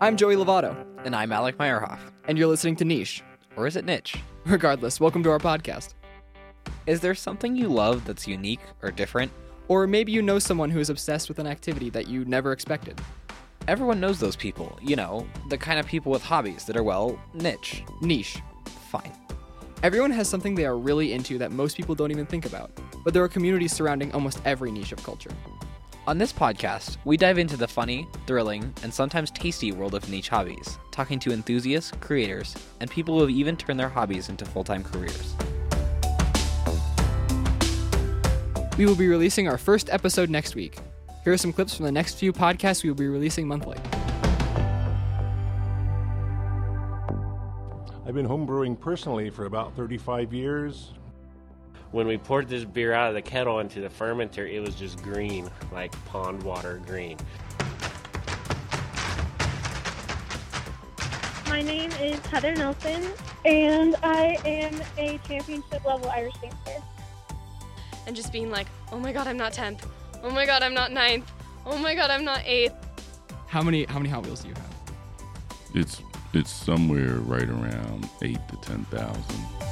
I'm Joey Lovato, And I'm Alec Meyerhoff. and you're listening to Niche. Or is it niche? Regardless, welcome to our podcast. Is there something you love that's unique or different? Or maybe you know someone who is obsessed with an activity that you never expected. Everyone knows those people. You know, the kind of people with hobbies that are, well, niche. Niche. Fine. Everyone has something they are really into that most people don't even think about, but there are communities surrounding almost every niche of culture. On this podcast, we dive into the funny, thrilling, and sometimes tasty world of niche hobbies, talking to enthusiasts, creators, and people who have even turned their hobbies into full time careers. We will be releasing our first episode next week. Here are some clips from the next few podcasts we will be releasing monthly. I've been homebrewing personally for about 35 years. When we poured this beer out of the kettle into the fermenter, it was just green, like pond water green. My name is Heather Nelson, and I am a championship level Irish dancer. and just being like, oh my god, I'm not 10th. Oh my god, I'm not 9th. Oh my god, I'm not 8th. How many how many Hot Wheels do you have? It's it's somewhere right around eight to ten thousand.